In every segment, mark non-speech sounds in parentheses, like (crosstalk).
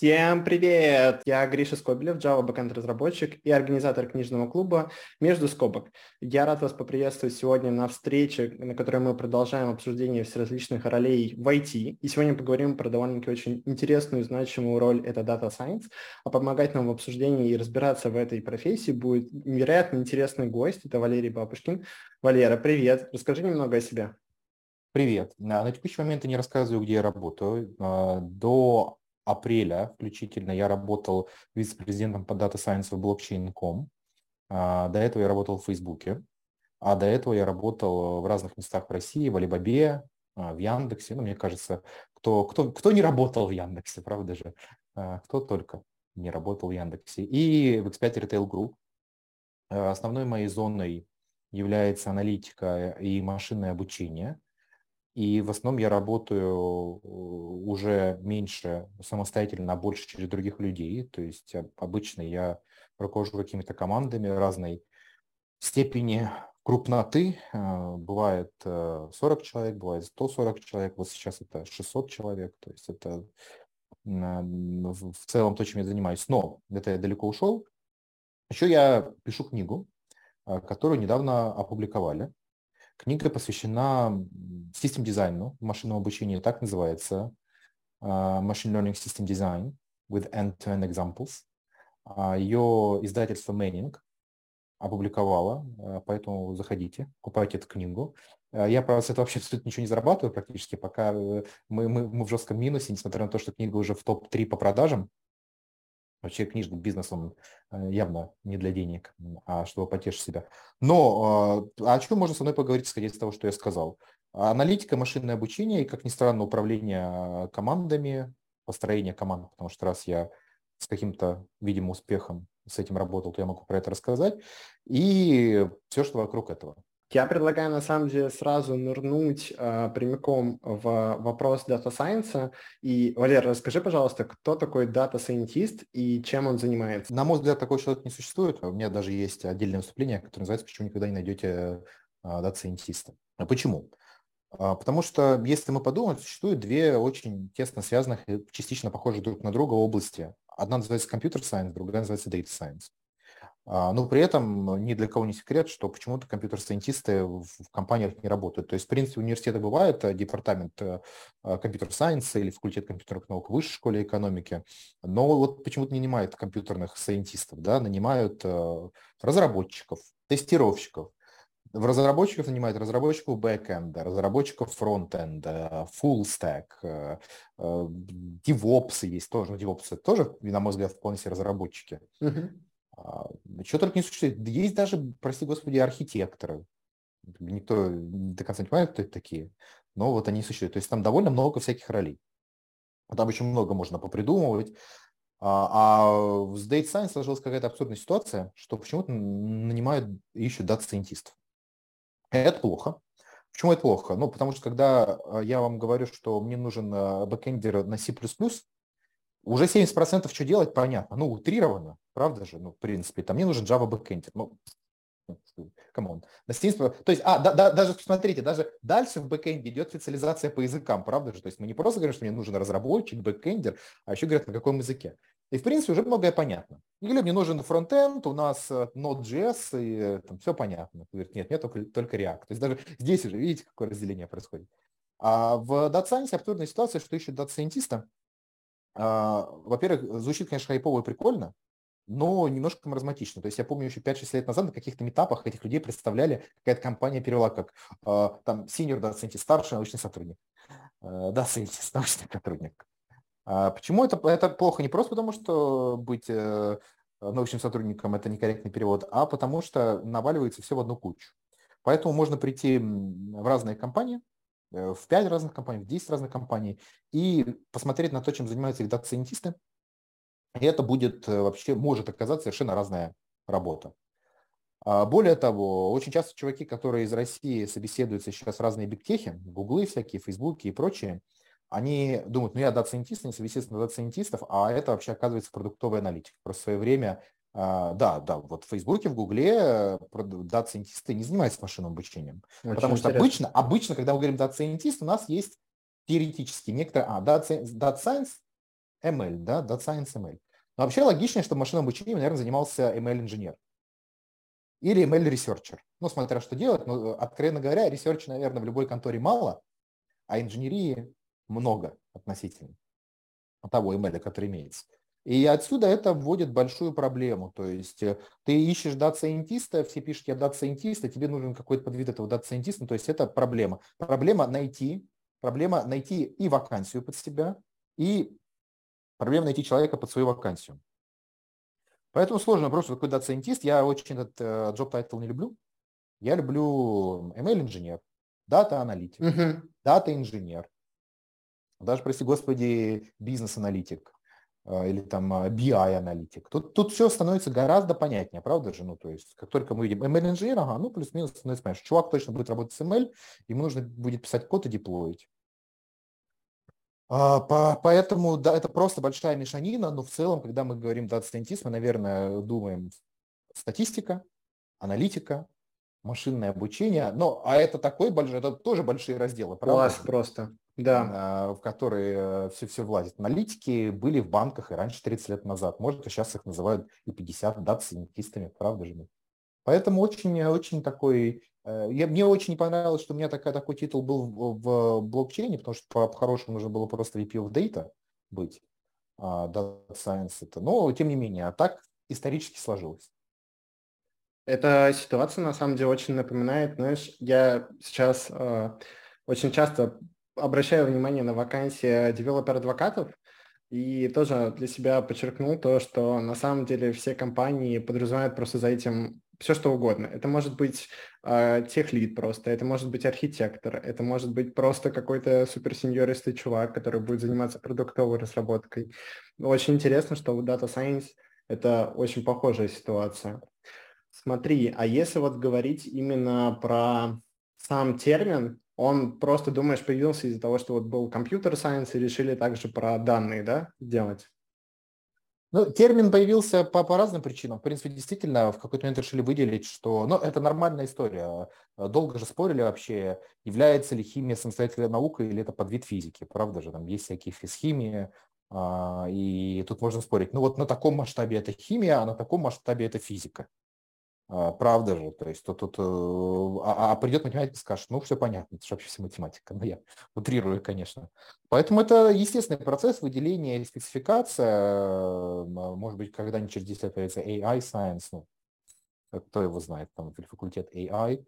Всем привет! Я Гриша Скобелев, Java Backend разработчик и организатор книжного клуба «Между скобок». Я рад вас поприветствовать сегодня на встрече, на которой мы продолжаем обсуждение всеразличных ролей в IT. И сегодня поговорим про довольно-таки очень интересную и значимую роль – это Data Science. А помогать нам в обсуждении и разбираться в этой профессии будет невероятно интересный гость – это Валерий Бабушкин. Валера, привет! Расскажи немного о себе. Привет. На текущий момент я не рассказываю, где я работаю. А, до апреля включительно я работал вице-президентом по Data Science в Blockchain.com. А, до этого я работал в Фейсбуке. А до этого я работал в разных местах в России, в Алибабе, а, в Яндексе. Ну, мне кажется, кто, кто, кто не работал в Яндексе, правда же? А, кто только не работал в Яндексе. И в X5 Retail Group. Основной моей зоной является аналитика и машинное обучение – и в основном я работаю э, уже меньше самостоятельно, а больше через других людей. То есть обычно я руковожу какими-то командами разной степени крупноты. Э, бывает 40 э, человек, бывает 140 человек. Вот сейчас это 600 человек. То есть это в целом то, чем я занимаюсь. Но это я далеко ушел. Еще я пишу книгу, которую недавно опубликовали. Книга посвящена систем дизайну, машинному обучению, так называется, uh, Machine Learning System Design with End-to-End Examples. Uh, ее издательство Manning опубликовало, uh, поэтому заходите, купайте эту книгу. Я, правда, с этого вообще абсолютно ничего не зарабатываю практически, пока э, мы, мы, мы в жестком минусе, несмотря на то, что книга уже в топ-3 по продажам. Вообще книжный бизнес, он э, явно не для денег, а чтобы потешить себя. Но а, о чем можно со мной поговорить, исходя из того, что я сказал? Аналитика, машинное обучение и, как ни странно, управление командами, построение команд, потому что раз я с каким-то, видимо, успехом с этим работал, то я могу про это рассказать. И все, что вокруг этого. Я предлагаю, на самом деле, сразу нырнуть э, прямиком в вопрос Data Science. И, Валер, расскажи, пожалуйста, кто такой Scientist и чем он занимается? На мой взгляд, такой человек не существует. У меня даже есть отдельное выступление, которое называется «Почему никогда не найдете Scientist». А почему? А, потому что, если мы подумаем, существует две очень тесно связанных и частично похожих друг на друга области. Одна называется Computer Science, другая называется Data Science. А, но при этом ни для кого не секрет, что почему-то компьютер-сайентисты в компаниях не работают. То есть, в принципе, университеты бывают, э, департамент э, а, компьютер-сайенс или факультет компьютерных наук в высшей школе экономики, но вот почему-то не нанимают компьютерных сайентистов, да, нанимают разработчиков, тестировщиков. В разработчиков нанимают разработчиков бэкэнда, разработчиков фронтенда, full stack, DevOps есть тоже, но DevOps это тоже, на мой взгляд, вполне себе разработчики. А, Чего только не существует. Есть даже, прости господи, архитекторы. Никто до конца не понимает, кто это такие, но вот они существуют. То есть там довольно много всяких ролей. Там очень много можно попридумывать. А, а с Data Science сложилась какая-то абсурдная ситуация, что почему-то нанимают ищут дата-сайентистов. Это плохо. Почему это плохо? Ну, потому что когда а, я вам говорю, что мне нужен бэкэндер на C++, уже 70% что делать, понятно. Ну, утрированно, правда же? Ну, в принципе, там мне нужен Java backend. Ну, come on. На 70%, то есть, а, да, да, даже, смотрите, даже дальше в бэкэнде идет специализация по языкам, правда же? То есть мы не просто говорим, что мне нужен разработчик, бэкэндер, а еще говорят, на каком языке. И, в принципе, уже многое понятно. Или мне нужен фронтенд, у нас э, Node.js, и э, там все понятно. Говорит, нет, нет, только, только React. То есть даже здесь уже, видите, какое разделение происходит. А в Data Science абсурдная ситуация, что ищут дата-сайентиста, а, во-первых, звучит, конечно, хайпово и прикольно, но немножко маразматично. То есть я помню еще 5-6 лет назад на каких-то метапах этих людей представляли, какая-то компания перевела как а, там senior data старший научный сотрудник, scientist, научный сотрудник. Почему это, это плохо? Не просто потому, что быть э, научным сотрудником – это некорректный перевод, а потому что наваливается все в одну кучу. Поэтому можно прийти в разные компании, Э, в 5 разных компаний, в 10 разных компаний и посмотреть на то, чем занимаются их дата-сайентисты. И это будет э, вообще, может оказаться совершенно разная работа. А более того, очень часто чуваки, которые из России собеседуются сейчас в разные бигтехи, гуглы всякие, фейсбуки и прочие, они думают, ну я дата-сайентист, не собеседуюсь на дата-сайентистов, а это вообще оказывается продуктовый аналитик. Просто в свое время а, да, да, вот в Фейсбуке, в Гугле дата-сайентисты не занимаются машинным обучением. Очень потому интересно. что обычно, обычно, когда мы говорим дата-сайентист, у нас есть теоретически некоторые... А, data science ML, да, Data Science ML. Но вообще логичнее, чтобы машинным обучением, наверное, занимался ML-инженер. Или ML-researcher. Ну, смотря что делать. Но, откровенно говоря, ресерча, наверное, в любой конторе мало, а инженерии много относительно того ML, который имеется. И отсюда это вводит большую проблему. То есть э, ты ищешь дата-сайентиста, все пишут, я дата-сайентист, а тебе нужен какой-то подвид этого дата-сайентиста. То есть это проблема. Проблема найти, проблема найти и вакансию под себя, и проблема найти человека под свою вакансию. Поэтому сложный вопрос, какой дата-сайентист. Я очень этот uh, job title не люблю. Я люблю ML-инженер, дата-аналитик, дата-инженер, даже, прости господи, бизнес-аналитик, а, или там BI-аналитик. А, тут, тут все становится гораздо понятнее, правда же? Ну, то есть, как только мы видим ML-инженер, ага, ну, плюс-минус становится понятно, чувак точно будет работать с ML, ему нужно будет писать код и деплоить. А, по, поэтому, да, это просто большая мешанина, но в целом, когда мы говорим data scientist, мы, наверное, думаем статистика, аналитика, машинное обучение. Но, а это такой большой, это тоже большие разделы, правда? Класс просто да. А, в которые все-все влазит. Аналитики были в банках и раньше, 30 лет назад. Может, и сейчас их называют и 50 дат-сайентистами, правда же? Поэтому очень-очень такой... Э, я, мне очень не понравилось, что у меня такая, такой титул был в, в блокчейне, потому что по-хорошему нужно было просто VP of Data быть, а, Data Science это. Но, тем не менее, а так исторически сложилось. Эта ситуация, на самом деле, очень напоминает, знаешь, я сейчас э, очень часто обращаю внимание на вакансии developer advocate -ов, и тоже для себя подчеркнул то, что на самом деле все компании подразумевают просто за этим все что угодно. Это может быть э, техлид просто, это может быть архитектор, это может быть просто какой-то суперсеньористый чувак, который будет заниматься продуктовой разработкой. Очень интересно, что в Data Science это очень похожая ситуация. Смотри, а если вот говорить именно про сам термин, он просто, думаешь, появился из-за того, что вот был компьютер сайенс и решили также про данные, да, делать? Ну, термин появился по, по разным причинам. В принципе, действительно, в какой-то момент решили выделить, что... Ну, это нормальная история. Долго же спорили вообще, является ли химия самостоятельной наукой или это подвид физики. Правда же, там есть всякие физхимии, а, и тут можно спорить. Ну, вот на таком масштабе это химия, а на таком масштабе это физика. А, правда же, то есть тут, тут э, а, а придет математик и скажет, ну все понятно, это же вообще все математика, но я утрирую, конечно. Поэтому это естественный процесс выделения и спецификация, может быть, когда-нибудь через 10 лет появится AI Science, ну, кто его знает, там, факультет AI,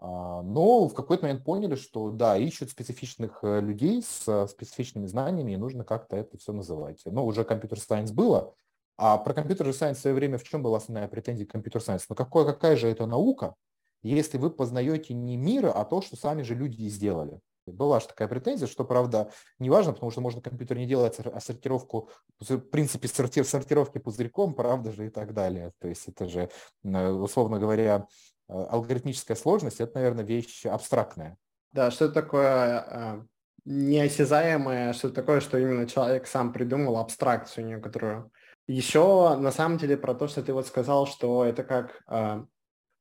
но в какой-то момент поняли, что да, ищут специфичных э, людей с специфичными знаниями, и нужно как-то это все называть. Но уже computer science было, а про computer science в свое время в чем была основная претензия к computer science? Ну какое, какая же это наука, если вы познаете не мир, а то, что сами же люди сделали? Была же такая претензия, что, правда, не важно, потому что можно компьютер не делать, а сортировку, в принципе, сорти, сортировки пузырьком, правда же, и так далее. То есть это же, условно говоря, алгоритмическая сложность, это, наверное, вещь абстрактная. Да, что такое а, неосязаемое, что такое, что именно человек сам придумал абстракцию некоторую. Еще на самом деле про то, что ты вот сказал, что это как, э,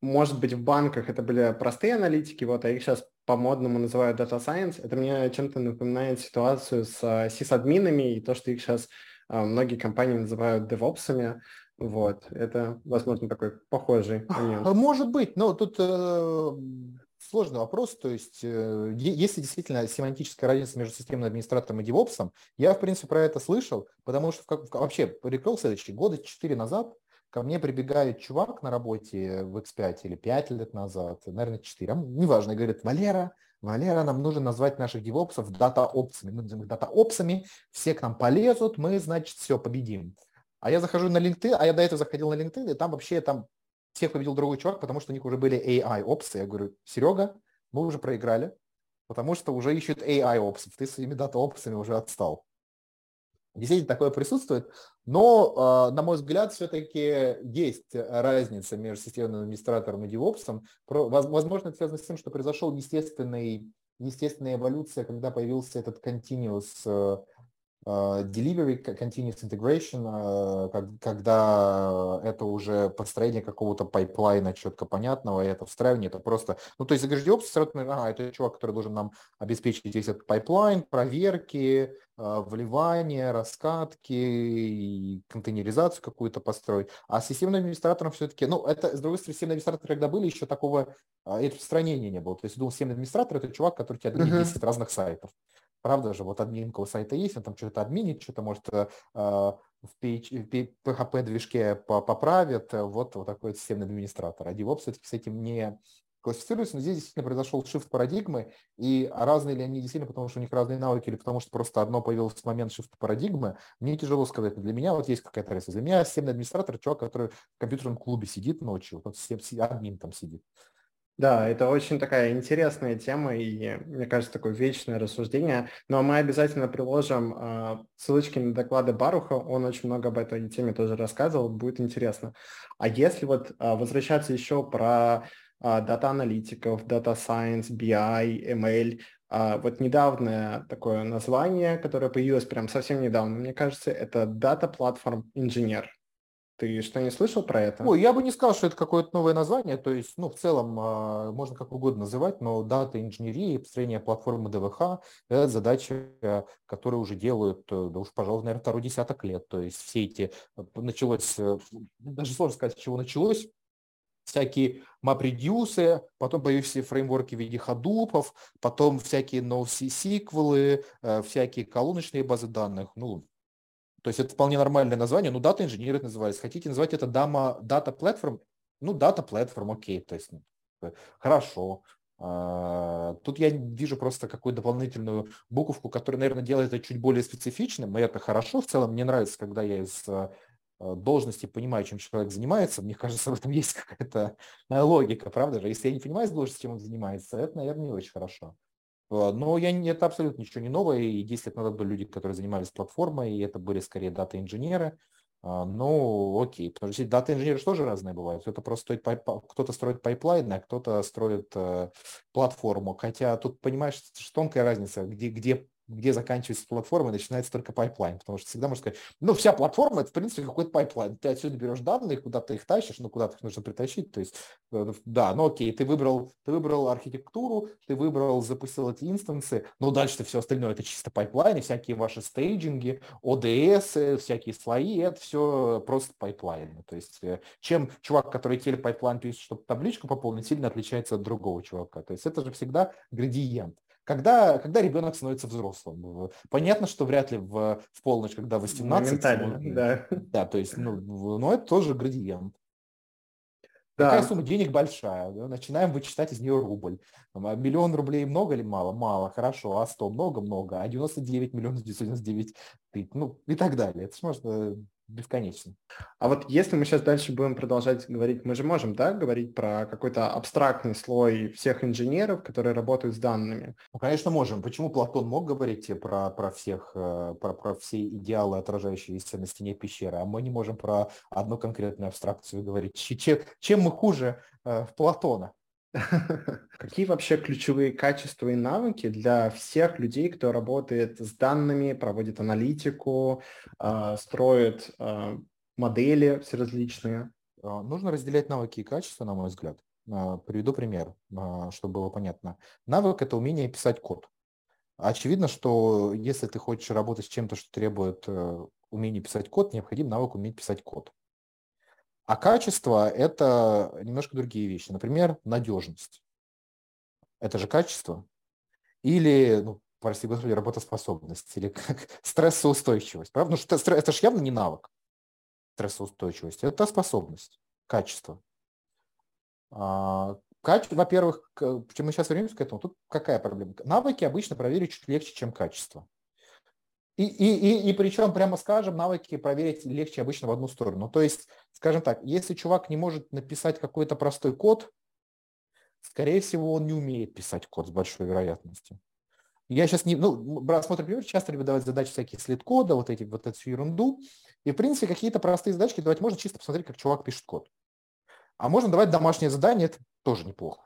может быть, в банках это были простые аналитики, вот, а их сейчас по-модному называют Data Science. Это мне чем-то напоминает ситуацию с э, сисадминами и то, что их сейчас э, многие компании называют девопсами. Вот, это, возможно, такой похожий момент. Может быть, но тут э, сложный вопрос. То есть, э, если действительно семантическая разница между системным администратором и девопсом, я, в принципе, про это слышал, потому что как, вообще, прикол следующий. Года четыре назад ко мне прибегает чувак на работе в X5 или 5 лет назад, наверное, 4, а, неважно, и говорит, Валера, Валера, нам нужно назвать наших девопсов дата-опсами. Мы назовем их дата-опсами, все к нам полезут, мы, значит, все, победим. А я захожу на LinkedIn, а я до этого заходил на LinkedIn, и там вообще там всех победил другой чувак, потому что у них уже были AI-опсы. Я говорю, Серега, мы уже проиграли, потому что уже ищут AI-опсов. Ты своими дата-опсами уже отстал. Действительно, такое присутствует, но, э, на мой взгляд, все-таки есть разница между системным администратором и DevOps. Возможно, это связано с тем, что произошел естественный, естественная эволюция, когда появился этот continuous э, delivery continuous integration, когда это уже построение какого-то пайплайна четко понятного, и это встраивание, это просто... Ну, то есть, говоришь, DevOps, сразу, ага, это чувак, который должен нам обеспечить весь этот пайплайн, проверки, вливание, раскатки, контейнеризацию какую-то построить. А системным администратором все-таки, ну, это, с другой стороны, системные администраторы, когда были, еще такого распространения не было. То есть, думал, системный администратор – это чувак, который тебе админит 10 разных сайтов. Правда же, вот админка у сайта есть, он там что-то админит, что-то может э, в PHP-движке поправит, вот, вот такой системный администратор. А DevOps с этим не классифицируется, но здесь действительно произошел shift парадигмы, и разные ли они действительно, потому что у них разные навыки, или потому что просто одно появилось в момент shift парадигмы, мне тяжело сказать. Для меня вот есть какая-то разница. Для меня системный администратор, чувак, который в компьютерном клубе сидит ночью, вот админ там сидит. Да, это очень такая интересная тема и, мне кажется, такое вечное рассуждение. Но мы обязательно приложим э, ссылочки на доклады Баруха. Он очень много об этой теме тоже рассказывал. Будет интересно. А если вот э, возвращаться еще про э, дата-аналитиков, Science, BI, ML, э, вот недавнее такое название, которое появилось прям совсем недавно, мне кажется, это Data Platform Engineer. Ты что, не слышал про это? Ой, я бы не сказал, что это какое-то новое название. То есть, ну, в целом, э, можно как угодно называть, но дата инженерии, построение платформы ДВХ – это задача, э, которую уже делают, э, да уж, пожалуй, наверное, второй десяток лет. То есть все эти, началось, даже сложно сказать, с чего началось, всякие MapReduce, потом появились фреймворки в виде ходупов, потом всякие NoSQL, всякие колоночные базы данных, ну, то есть это вполне нормальное название, ну, дата инженеры назывались. Хотите назвать это дама, дата платформ? Ну, дата платформ, окей, то есть ну, хорошо. А, тут я вижу просто какую-то дополнительную буковку, которая, наверное, делает это чуть более специфичным, и это хорошо. В целом мне нравится, когда я из а, должности понимаю, чем человек занимается. Мне кажется, в этом есть какая-то логика, правда же? Если я не понимаю с должности, чем он занимается, это, наверное, не очень хорошо. А, но я, это абсолютно ничего не новое, и 10 лет назад были люди, которые занимались платформой, и это были скорее дата-инженеры. А, ну, окей, потому что дата-инженеры тоже разные бывают. Это просто кто-то строит пайплайн, а кто-то строит э, платформу. Хотя тут, понимаешь, тонкая разница, где, где где заканчивается платформа, начинается только пайплайн, потому что всегда можно сказать, ну, вся платформа – это, в принципе, какой-то пайплайн. Ты отсюда берешь данные, куда-то их тащишь, ну, куда-то их нужно притащить, то есть, э, да, ну, окей, ты выбрал, ты выбрал архитектуру, ты выбрал, запустил эти инстансы, но дальше все остальное – это чисто пайплайны, всякие ваши стейджинги, ODS, всякие слои, это все просто пайплайны. То есть, э, чем чувак, который ETL пайплайн пишет, чтобы табличку пополнить, сильно отличается от другого чувака. То есть, это же всегда градиент когда, когда ребенок становится взрослым. Понятно, что вряд ли в, в полночь, когда 18. да. Да, то есть, ну, но это тоже градиент. Да. Какая сумма денег большая? Начинаем вычитать из нее рубль. А миллион рублей много или мало? Мало, хорошо. А 100 много-много. А 99 миллионов 999 тысяч. Ну и так далее. Это можно бесконечно. А вот если мы сейчас дальше будем продолжать говорить, мы же можем, да, говорить про какой-то абстрактный слой всех инженеров, которые работают с данными? Ну, конечно, можем. Почему Платон мог говорить про, про всех, э, про, про все идеалы, отражающиеся на стене пещеры, а мы не можем про одну конкретную абстракцию говорить? Чем, чем мы хуже э, в Платона? (laughs) Какие вообще ключевые качества и навыки для всех людей, кто работает с данными, проводит аналитику, а, строит а, модели все различные? А, нужно разделять навыки и качества, на мой взгляд. Приведу пример, чтобы было понятно. Навык – это умение писать код. Очевидно, что если ты хочешь работать с чем-то, что требует э, умения писать код, необходим навык уметь писать код. А качество – это немножко другие вещи. Например, надежность. Это же качество. Или, ну, прости господи, работоспособность. Или как (laughs) стрессоустойчивость. Правда? Ну, что, это же явно не навык. Стрессоустойчивость. Это способность, качество. А, качество, во-первых, почему мы сейчас вернемся к этому, тут какая проблема? Навыки обычно проверить чуть легче, чем качество. И, и, и, и причем, прямо скажем, навыки проверить легче обычно в одну сторону. То есть, скажем так, если чувак не может написать какой-то простой код, скорее всего, он не умеет писать код с большой вероятностью. Я сейчас не, ну, рассмотрим пример, часто любят давать задачи всякие слит-кода, вот эти, вот эту ерунду. И, в принципе, какие-то простые задачки давать можно чисто посмотреть, как чувак пишет код. А можно давать домашнее задание, это тоже неплохо.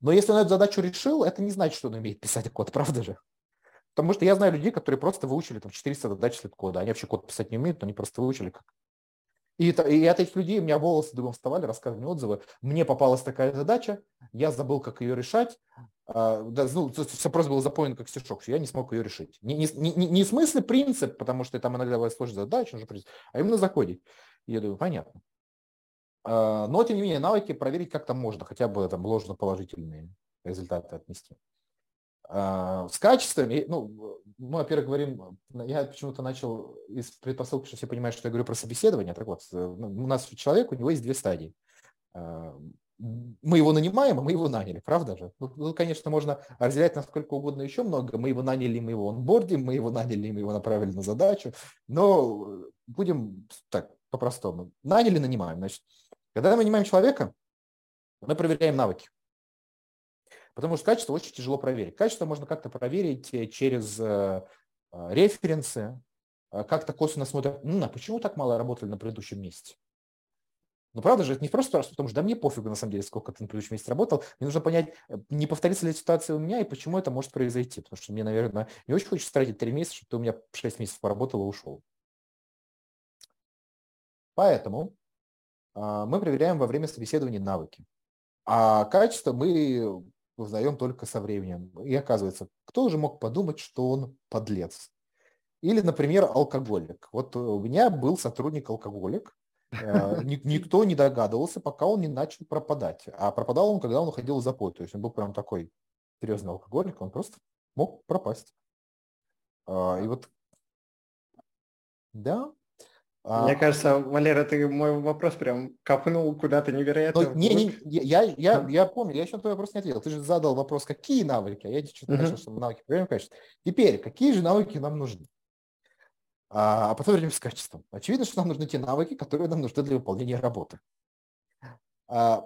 Но если он эту задачу решил, это не значит, что он умеет писать код, (laughs) правда же? Потому что я знаю людей, которые просто выучили там 400 задач след кода. Они вообще код писать не умеют, но они просто выучили как. И, это, и от этих людей у меня волосы дыбом вставали, рассказывали отзывы. Мне попалась такая задача, я забыл, как ее решать. А, ну, запрос был заполнен как стишок, я не смог ее решить. Не, не, не, не в принцип, потому что там иногда бывает сложная задача, нужно принцип, а именно закодить. И я думаю, понятно. А, но, тем не менее, навыки проверить как-то можно, хотя бы там ложно-положительные результаты отнести. А, с качествами, ну, мы, во-первых, говорим, я почему-то начал из предпосылки, что все понимают, что я говорю про собеседование. Так вот, ну, у нас человек, у него есть две стадии. А, мы его нанимаем, а мы его наняли, правда же? Ну, ну, конечно, можно разделять насколько угодно еще много. Мы его наняли, мы его онбордим, мы его наняли, мы его направили на задачу. Но будем так, по-простому. Наняли, нанимаем. Значит, когда мы нанимаем человека, мы проверяем навыки. Потому что качество очень тяжело проверить. Качество можно как-то проверить э, через э, э, референсы, как-то косвенно смотрят, ну, а почему так мало работали на предыдущем месте? Ну, правда же, это не просто потому что да мне пофигу, на самом деле, сколько ты на предыдущем месте работал. Мне нужно понять, не повторится ли ситуация у меня и почему это может произойти. Потому что мне, наверное, не очень хочется тратить три месяца, чтобы ты у меня 6 месяцев поработал и ушел. Поэтому мы проверяем во время собеседования навыки. А качество мы узнаем только со временем. И оказывается, кто же мог подумать, что он подлец? Или, например, алкоголик. Вот у меня был сотрудник-алкоголик, э, (laughs) никто не догадывался, пока он не начал пропадать. А пропадал он, когда он уходил в запой. То есть он был прям такой серьезный алкоголик, он просто мог пропасть. А, и вот, да, а, Мне кажется, Валера, ты мой вопрос прям копнул куда-то невероятно. Но, не, не, я, я, я помню, я еще на твой вопрос не ответил. Ты же задал вопрос, какие навыки, а я что-то начал, что навыки проверяем качество. Теперь, какие же навыки нам нужны? А, а потом вернемся к качеству. Очевидно, что нам нужны те навыки, которые нам нужны для выполнения работы. А,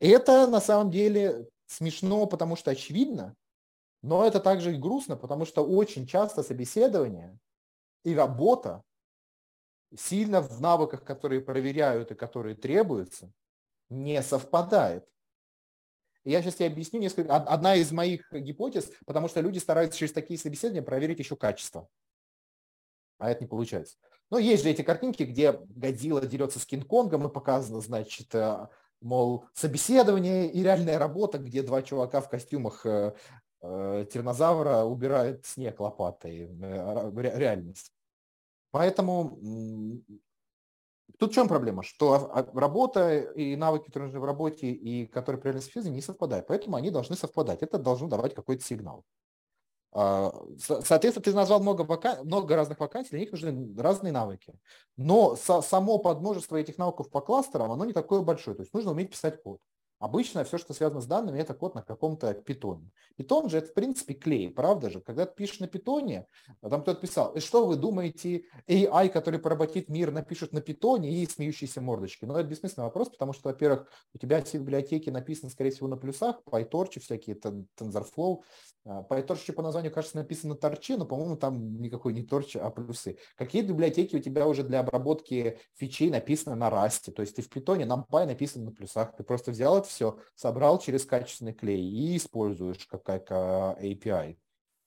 это на самом деле смешно, потому что очевидно, но это также и грустно, потому что очень часто собеседование и работа сильно в навыках, которые проверяют и которые требуются, не совпадает. я сейчас тебе объясню несколько. Одна из моих гипотез, потому что люди стараются через такие собеседования проверить еще качество. А это не получается. Но есть же эти картинки, где Годзилла дерется с Кинг-Конгом и показано, значит, э, мол, собеседование и реальная работа, где два чувака в костюмах э, э, тиранозавра убирают снег лопатой. Реальность. Поэтому тут в чем проблема? Что работа и навыки, которые нужны в работе, и которые при реальности не совпадают. Поэтому они должны совпадать. Это должно давать какой-то сигнал. А, соответственно, ты назвал много, вака... много разных вакансий, для них нужны разные навыки. Но само подмножество этих навыков по кластерам, оно не такое большое. То есть нужно уметь писать код. Обычно все, что связано с данными, это код на каком-то питоне. Питон же это, в принципе, клей, правда же? Когда ты пишешь на питоне, там кто-то писал, и что вы думаете, AI, который поработит мир, напишет на питоне и смеющиеся мордочки? Но это бессмысленный вопрос, потому что, во-первых, у тебя все библиотеки написаны, скорее всего, на плюсах, PyTorch, всякие TensorFlow. А, PyTorch по названию, кажется, написано на торче, но, по-моему, там никакой не торч, а плюсы. Какие библиотеки у тебя уже для обработки фичей написаны на расте? То есть ты в питоне, NumPy написан на плюсах, ты просто взял это все, собрал через качественный клей и используешь как, как API.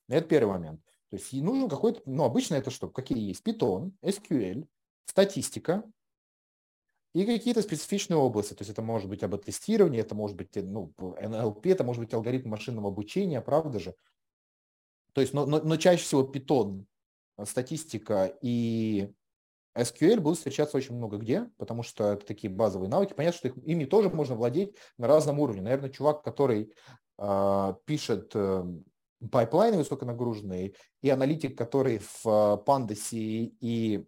Это первый момент. То есть нужен какой-то, ну, обычно это что? Какие есть? Python, SQL, статистика и какие-то специфичные области. То есть это может быть об тестировании, это может быть ну, NLP, это может быть алгоритм машинного обучения, правда же? То есть, но, но, но чаще всего Python, статистика и SQL будут встречаться очень много где, потому что это такие базовые навыки. Понятно, что их, ими тоже можно владеть на разном уровне. Наверное, чувак, который пишет э, пайплайны высоконагруженные, и аналитик, который в э, Pandas и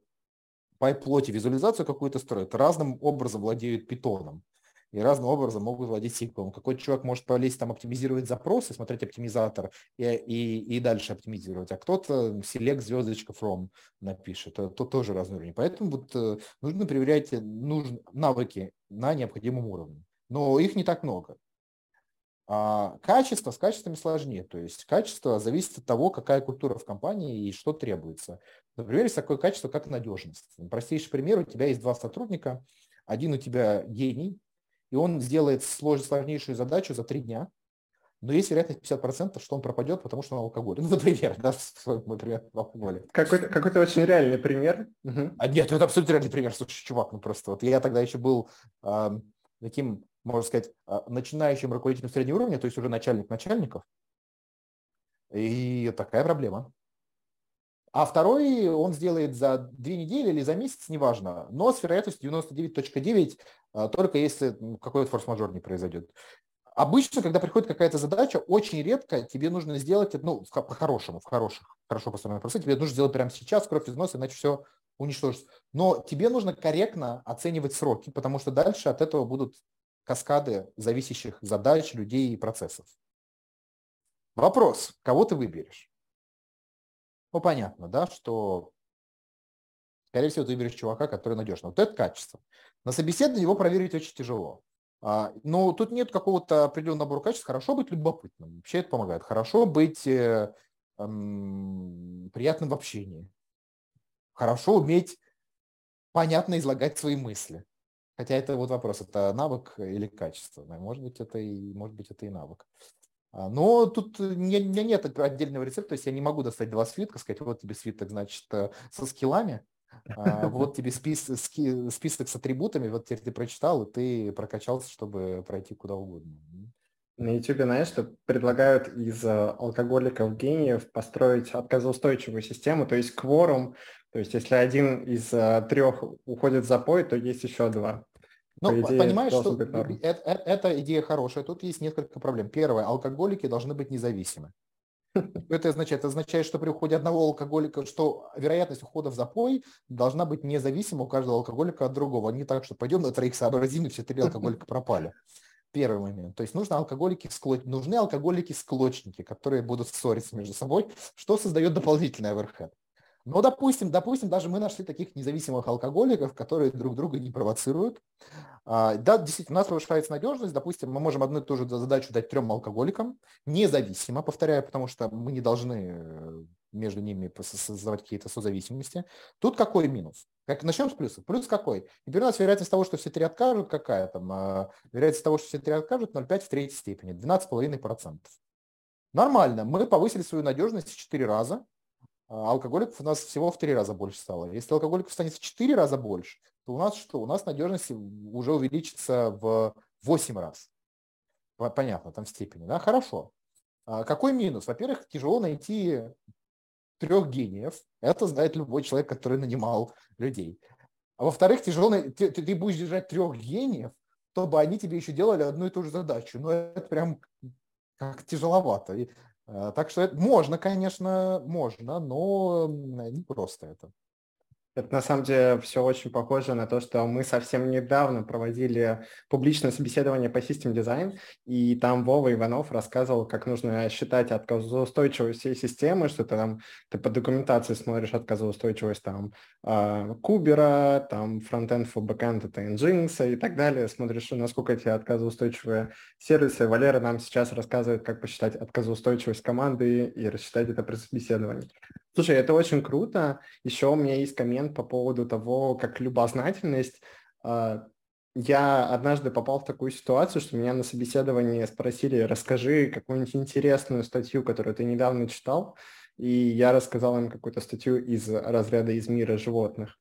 pyplot -е визуализацию какую-то строит, разным образом владеют питоном и разным образом могут владеть сиквелом. Какой-то человек может полезть там оптимизировать запросы, смотреть оптимизатор и, и, и дальше оптимизировать, а кто-то select звездочка from напишет. Это то, тоже разный уровень. Поэтому вот, э, нужно проверять нужны, навыки на необходимом уровне. Но их не так много. А качество с качествами сложнее. То есть качество зависит от того, какая культура в компании и что требуется. Например, есть такое качество, как надежность. Простейший пример, у тебя есть два сотрудника, один у тебя гений, и он сделает сложнейшую задачу за три дня, но есть вероятность 50%, что он пропадет, потому что он алкоголь. Ну, например, (laughs) да, например, алкоголе. Какой-то, какой-то очень реальный пример. Угу. А нет, это абсолютно реальный пример. Слушай, чувак, ну просто вот я тогда еще был э, таким, можно сказать, э, начинающим руководителем среднего уровня, то есть уже начальник начальников. И такая проблема. А второй он сделает за две недели или за месяц, неважно, но с вероятностью 99.9, а, только если какой-то форс-мажор не произойдет. Обычно, когда приходит какая-то задача, очень редко тебе нужно сделать, ну, по-хорошему, в хороших, хорошо построенном процессе, тебе нужно сделать прямо сейчас, кровь из носа, иначе все уничтожится. Но тебе нужно корректно оценивать сроки, потому что дальше от этого будут каскады зависящих задач, людей и процессов. Вопрос, кого ты выберешь? Ну, понятно, да, что, скорее всего, ты выберешь чувака, который надежный. Вот это качество. На собеседовании его проверить очень тяжело. А, но тут нет какого-то определенного набора качеств. Хорошо быть любопытным. Вообще это помогает. Хорошо быть э, приятным в общении. Хорошо уметь понятно излагать свои мысли. Хотя это вот вопрос, это навык или качество. Может быть, это и, может быть, это и навык. А, но тут у меня нет отдельного рецепта, то есть я не могу достать два свитка, сказать, вот тебе свиток, значит, э, со скиллами, а, (laughs) вот тебе спис, ски, список с атрибутами, вот теперь ты прочитал, и ты прокачался, чтобы пройти куда угодно. На YouTube, знаешь, что предлагают из э, алкоголиков гениев построить отказоустойчивую систему, то есть кворум, то есть если один из э, трех уходит в запой, то есть еще два. Ну, идее, понимаешь, что это, это, эта идея хорошая. Тут есть несколько проблем. Первое, алкоголики должны быть независимы. (laughs) Это означает? Это означает, что при уходе одного алкоголика, что вероятность ухода в запой должна быть независима у каждого алкоголика от другого. Не так, что пойдем на троих сообразим, и все три алкоголика пропали. Первый момент. То есть нужны алкоголики, нужны алкоголики-склочники, которые будут ссориться между собой, что создает дополнительный оверхед. Но, допустим, допустим, даже мы нашли таких независимых алкоголиков, которые друг друга не провоцируют. А, да, действительно, у нас повышается надежность. Допустим, мы можем одну и ту же задачу дать трем алкоголикам, независимо, повторяю, потому что мы не должны э, между ними создавать какие-то созависимости. Тут какой минус? Как, начнем с плюсов. Плюс какой? Теперь у нас вероятность того, что все три откажут, какая там? А, вероятность того, что все три откажут, 0,5 в третьей степени, 12,5%. Нормально. Мы повысили свою надежность в 4 раза. А алкоголиков у нас всего в три раза больше стало. Если алкоголиков станет в четыре раза больше, то у нас что? У нас надежность уже увеличится в 8 раз. Понятно, там степени. Да? Хорошо. А какой минус? Во-первых, тяжело найти трех гениев. Это знает любой человек, который нанимал людей. А во-вторых, тяжело ты, ты будешь держать трех гениев, чтобы они тебе еще делали одну и ту же задачу. Но это прям как тяжеловато. И так что это можно, конечно, можно, но не просто это. Это на самом деле все очень похоже на то, что мы совсем недавно проводили публичное собеседование по систем дизайн, и там Вова Иванов рассказывал, как нужно считать отказоустойчивость всей системы, что ты там ты по документации смотришь отказоустойчивость там Кубера, там фронтенд for backend это Nginx и так далее, смотришь, насколько эти отказоустойчивые сервисы. Валера нам сейчас рассказывает, как посчитать отказоустойчивость команды и рассчитать это при собеседовании. Слушай, это очень круто. Еще у меня есть коммент по поводу того, как любознательность. А, я однажды попал в такую ситуацию, что меня на собеседовании спросили, расскажи какую-нибудь интересную статью, которую ты недавно читал, и я рассказал им какую-то статью из разряда из мира животных.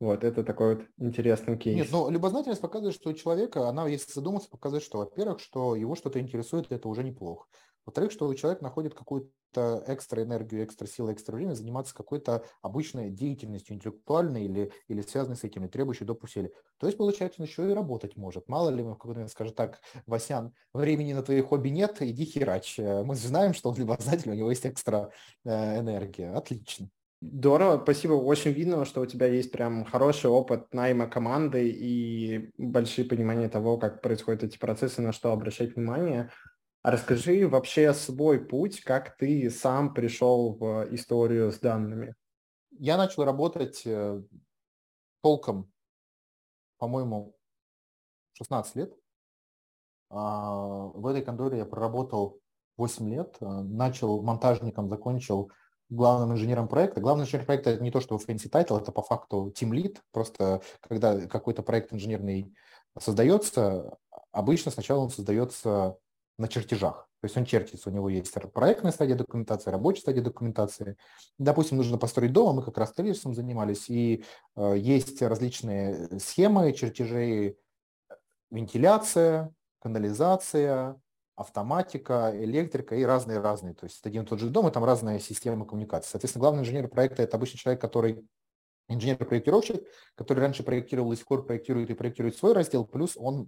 Вот, это такой вот интересный кейс. Нет, но любознательность показывает, что у человека, она, если задуматься, показывает, что, во-первых, что его что-то интересует, это уже неплохо. Во-вторых, что человек находит какую-то экстра энергию, экстра силу, экстра время заниматься какой-то обычной деятельностью интеллектуальной или, или связанной с этим, требующей доп. усилий. То есть, получается, он еще и работать может. Мало ли, мы в какой-то момент скажем так, Васян, времени на твои хобби нет, иди херач. Мы знаем, что он любознательный, у него есть экстра э, энергия. Отлично. Здорово, спасибо. Очень видно, что у тебя есть прям хороший опыт найма команды и большие понимания того, как происходят эти процессы, на что обращать внимание. А расскажи вообще свой путь, как ты сам пришел в историю с данными. Я начал работать э, толком, по-моему, 16 лет. А, в этой конторе я проработал 8 лет, э, начал монтажником, закончил главным инженером проекта. Главный инженер проекта это не то, что fancy title, это по факту team lead. Просто когда какой-то проект инженерный создается, обычно сначала он создается на чертежах. То есть он чертится, у него есть проектная стадия документации, рабочая стадия документации. Допустим, нужно построить дом, а мы как раз строительством занимались, и э, есть различные схемы, чертежи, вентиляция, канализация, автоматика, электрика и разные-разные. То есть это один и тот же дом, и там разные системы коммуникации. Соответственно, главный инженер проекта – это обычный человек, который инженер-проектировщик, который раньше проектировал и скоро проектирует и проектирует свой раздел, плюс он э,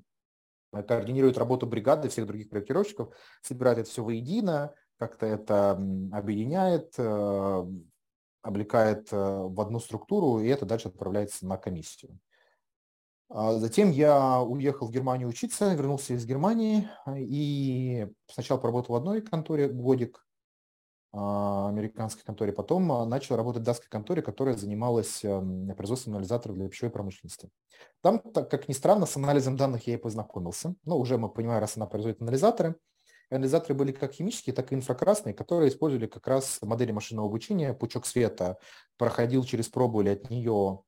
координирует работу бригады всех других проектировщиков, собирает это все воедино, как-то это объединяет, э, облекает э, в одну структуру, и это дальше отправляется на комиссию. А затем я уехал в Германию учиться, вернулся из Германии и сначала поработал в одной конторе годик, американской конторе. Потом а, начал работать в датской конторе, которая занималась эм, производством анализаторов для пищевой промышленности. Там, так как ни странно, с анализом данных я и познакомился. Ну, уже мы понимаем, раз она производит анализаторы. анализаторы были как химические, так и инфракрасные, которые использовали как раз модели машинного обучения. Пучок света проходил через пробу или от нее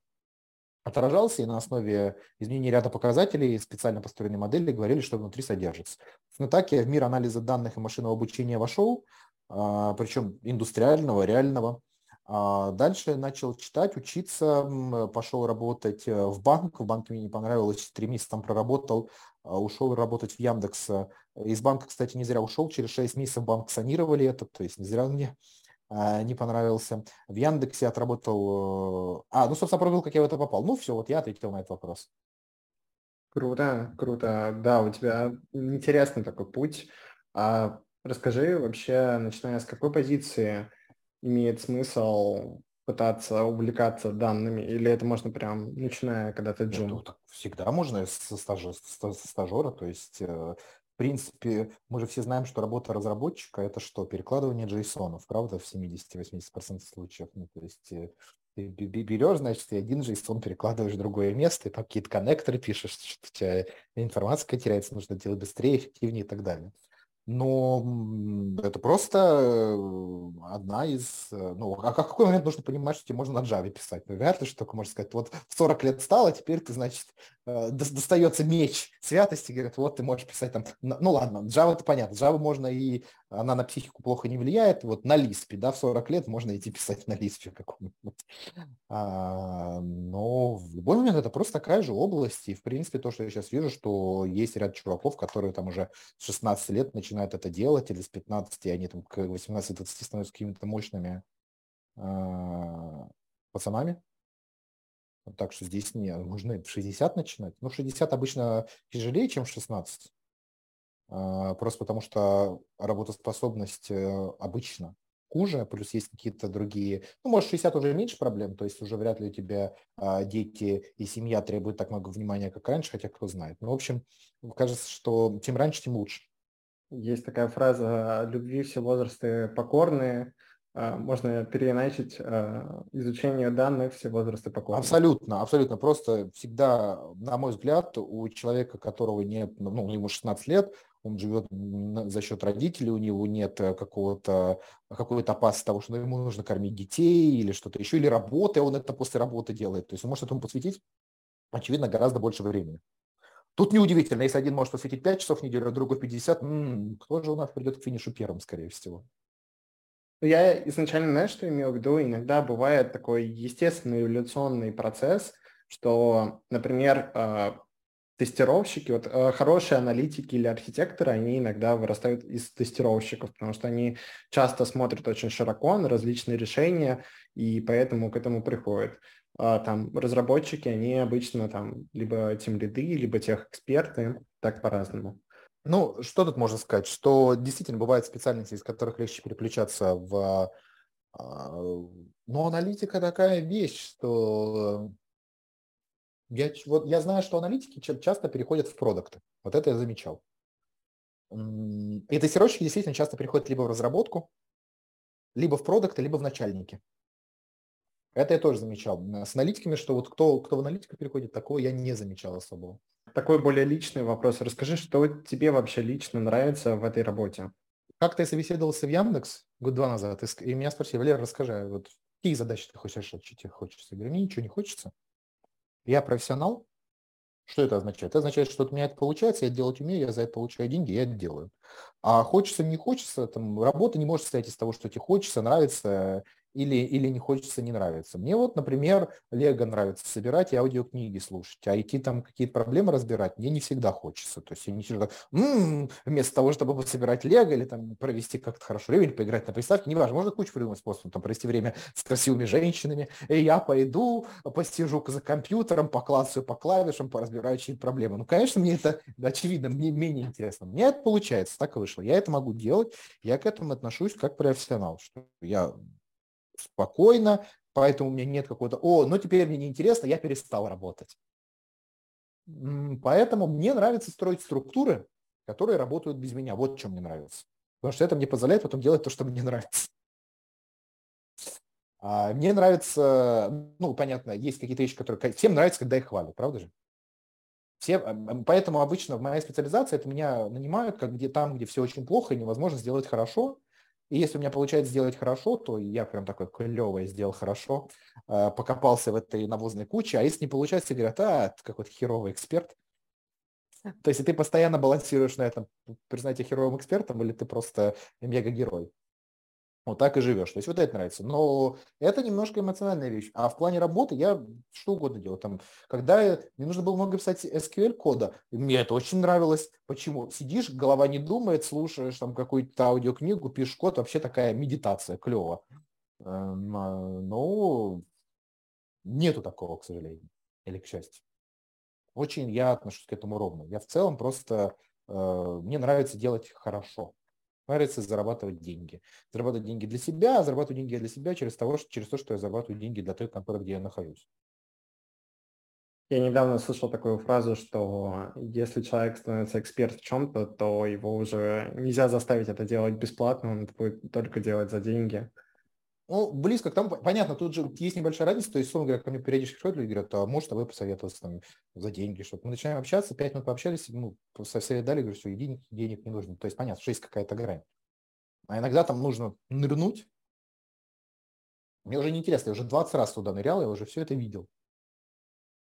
отражался, и на основе изменения ряда показателей специально построенной модели говорили, что внутри содержится. Но так я в мир анализа данных и машинного обучения вошел, а, причем индустриального, реального. А дальше начал читать, учиться, пошел работать э, в банк. В банке мне не понравилось, три месяца там проработал, а, ушел работать в Яндекс. Из банка, кстати, не зря ушел, через шесть месяцев банк санировали это, то есть не зря мне не понравился. В Яндексе отработал... Э, а, ну, собственно, пробил, как я в это попал. Ну, все, вот я ответил на этот вопрос. Круто, круто. Да, у тебя интересный такой путь. А Расскажи вообще, начиная с какой позиции имеет смысл пытаться увлекаться данными, или это можно прям, начиная, когда ты джун? Ну, всегда можно со, стажа, со стажера, то есть, э, в принципе, мы же все знаем, что работа разработчика – это что? Перекладывание JSON, правда, в 70-80% случаев. Ну, то есть, э, ты берешь, значит, ты один JSON перекладываешь в другое место, и там какие-то коннекторы пишешь, что у тебя информация теряется, нужно делать быстрее, эффективнее и так далее но это просто э, одна из... Э, ну, а какой момент нужно понимать, что тебе можно на Java писать? Ну, вряд ли, что только можно сказать, вот в 40 лет стало, теперь ты, значит, э, достается меч святости, говорят, вот ты можешь писать там... Ну, ладно, Java это понятно, Java можно и... Она на психику плохо не влияет, вот на Лиспе, да, в 40 лет можно идти писать на Лиспе каком-нибудь. А, но в любой момент это просто такая же область, и, в принципе, то, что я сейчас вижу, что есть ряд чуваков, которые там уже с 16 лет начинают это делать, или с 15, они там к 18-20 становятся какими-то мощными э, пацанами. Так что здесь не, можно в 60 начинать. Ну, 60 обычно тяжелее, чем 16. А, просто потому что работоспособность э, обычно хуже, плюс есть какие-то другие, ну, может, 60 уже меньше проблем, то есть уже вряд ли у тебя а, дети и семья требуют так много внимания, как раньше, хотя кто знает. Ну, в общем, кажется, что чем раньше, тем лучше. Есть такая фраза «любви все возрасты покорные», а, можно переиначить изучение данных все возрасты покорные. Абсолютно, абсолютно. Просто всегда, на мой взгляд, у человека, которого нет, ну, ему 16 лет, он живет за счет родителей, у него нет э, какого-то какой-то опасности того, что ему нужно кормить детей или что-то еще, или работы, он это после работы делает. То есть он может этому посвятить, очевидно, гораздо больше времени. Тут неудивительно, если один может посвятить 5 часов в неделю, а другой 50, м-м, кто же у нас придет к финишу первым, скорее всего? Я изначально, знаешь, что имел в виду? Иногда бывает такой естественный эволюционный процесс, что, например, а, тестировщики, вот а, хорошие аналитики или архитекторы, они иногда вырастают из тестировщиков, потому что они часто смотрят очень широко на различные решения, и поэтому к этому приходят. А, там разработчики, они обычно там либо тем лиды, либо тех эксперты, так по-разному. Ну, что тут можно сказать? Что действительно бывают специальности, из которых легче переключаться в... А, но аналитика такая вещь, что я, вот я знаю, что аналитики часто переходят в продукты. Вот это я замечал. И тестировщики действительно часто переходят либо в разработку, либо в продукты, либо в начальники. Это я тоже замечал. С аналитиками, что вот кто, кто в аналитику переходит, такого я не замечал особого. Такой более личный вопрос. Расскажи, что тебе вообще лично нравится в этой работе? Как-то я собеседовался в Яндекс год-два назад, и меня спросили, Валера, расскажи, вот какие задачи ты хочешь решать, что тебе хочется? Я говорю, мне ничего не хочется. Я профессионал, Что это означает? Это означает, что у меня это получается, я делать умею, я за это получаю деньги, я это делаю. А хочется, не хочется, там, работа не может состоять из того, что тебе хочется, нравится, или, или не хочется, не нравится. Мне вот, например, Лего нравится собирать и аудиокниги слушать, а идти там какие-то проблемы разбирать мне не всегда хочется. То есть я не всегда, м-м", вместо того, чтобы собирать Лего или там провести как-то хорошо время, или поиграть на приставке, неважно, можно кучу придумать способов, там провести время с красивыми женщинами, и я пойду, посижу за компьютером, поклацаю по клавишам, поразбираю чьи-то проблемы. Ну, конечно, мне это, очевидно, мне менее интересно. Мне это получается, так и вышло. Я это могу делать, я к этому отношусь как профессионал, что я спокойно, поэтому у меня нет какого-то, о, ну теперь мне неинтересно, я перестал работать. Поэтому мне нравится строить структуры, которые работают без меня. Вот что мне нравится. Потому что это мне позволяет потом делать то, что мне нравится. А мне нравится, ну, понятно, есть какие-то вещи, которые всем нравится, когда их хвалят, правда же? Все, поэтому обычно в моей специализации это меня нанимают как где там, где все очень плохо и невозможно сделать хорошо, и если у меня получается сделать хорошо, то я прям такой клевый сделал хорошо, э, покопался в этой навозной куче, а если не получается, говорят, а, ты какой-то херовый эксперт. То есть ты постоянно балансируешь на этом, признать тебя херовым экспертом, или ты просто мега-герой. Вот так и живешь. То есть вот это нравится. Но это немножко эмоциональная вещь. А в плане работы я что угодно делаю. Там, когда мне нужно было много писать SQL кода, мне это очень нравилось. Почему? Сидишь, голова не думает, слушаешь там какую-то аудиокнигу, пишешь код, вообще такая медитация, клево. Эм, а, но нету такого, к сожалению, или к счастью. Очень я отношусь к этому ровно. Я в целом просто, э, мне нравится делать хорошо нравится зарабатывать деньги. Зарабатывать деньги для себя, а зарабатывать деньги для себя через, того, через то, что я зарабатываю деньги для той конторы, где я нахожусь. Я недавно слышал такую фразу, что если человек становится эксперт в чем-то, то его уже нельзя заставить это делать бесплатно, он это будет только делать за деньги. Ну, близко к тому, понятно, тут же есть небольшая разница, то есть, условно говоря, ко мне периодически приходят люди говорят, а может, а вы посоветоваться там за деньги, что-то. Мы начинаем общаться, пять минут пообщались, ну, совет дали, говорю, что денег, денег не нужно. То есть, понятно, что есть какая-то грань. А иногда там нужно нырнуть. Мне уже неинтересно, я уже 20 раз туда нырял, я уже все это видел.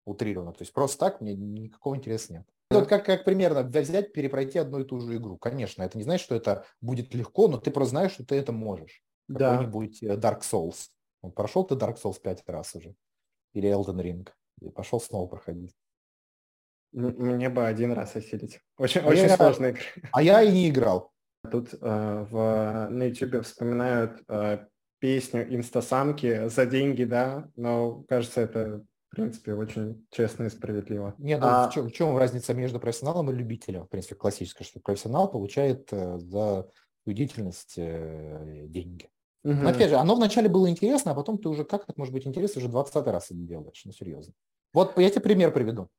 Утрированно. То есть просто так мне никакого интереса нет. Вот как, как примерно взять, перепройти одну и ту же игру. Конечно, это не значит, что это будет легко, но ты просто знаешь, что ты это можешь. Какой-нибудь э, Dark Souls. Прошел ты Dark Souls пять раз уже. Или Elden Ring. И пошел снова проходить. Мне бы один раз осилить. Очень, а очень я, сложная игра. А я и не играл. (laughs) Тут э, в, на YouTube вспоминают э, песню «Инстасамки» за деньги, да, но кажется, это в принципе, очень честно и справедливо. Нет, ну а... в, чем, в чем разница между профессионалом и любителем? В принципе, классическая, что профессионал получает э, за деятельность э, деньги. Угу. Но опять же, оно вначале было интересно, а потом ты уже как это может быть интересно, уже 20 раз это делаешь, ну серьезно. Вот я тебе пример приведу.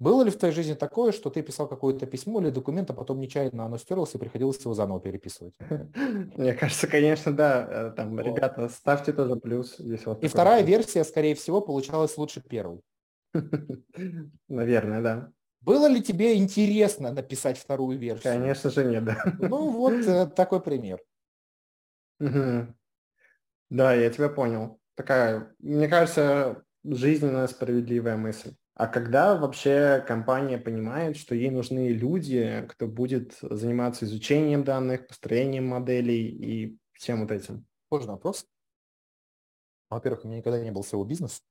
Было ли в твоей жизни такое, что ты писал какое-то письмо или документ, а потом нечаянно оно стерлось и приходилось его заново переписывать? (laughs) Мне кажется, конечно, да. Э, там, ребята, ставьте тоже плюс. Если вот и вторая версия, скорее всего, получалась лучше первой. (laughs) Наверное, да. Было ли тебе интересно написать вторую версию? Конечно же нет, да. Ну вот э, такой пример. Да, я тебя понял. Такая, мне кажется, жизненно справедливая мысль. А когда вообще компания понимает, что ей нужны люди, кто будет заниматься изучением данных, построением моделей и всем вот этим? Сложный вопрос. Во-первых, у меня никогда не был своего бизнеса.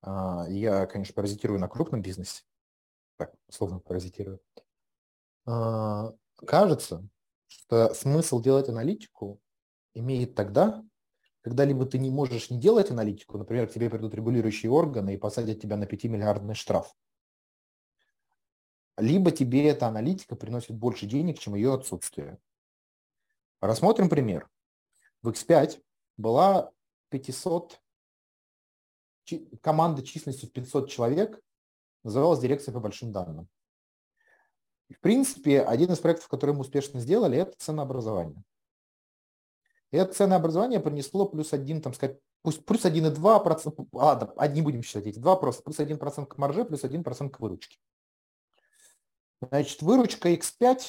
А, я, конечно, паразитирую на крупном бизнесе. Так, условно паразитирую. А, кажется, что смысл делать аналитику имеет тогда, когда либо ты не можешь не делать аналитику, например, к тебе придут регулирующие органы и посадят тебя на 5-миллиардный штраф, либо тебе эта аналитика приносит больше денег, чем ее отсутствие. Рассмотрим пример. В X5 была 500, команда численностью в 500 человек, называлась дирекция по большим данным. В принципе, один из проектов, который мы успешно сделали, это ценообразование. И это ценообразование принесло плюс один, там сказать, пусть плюс 1,2%, ладно, одни будем считать эти два просто, плюс 1% к марже, плюс 1% к выручке. Значит, выручка X5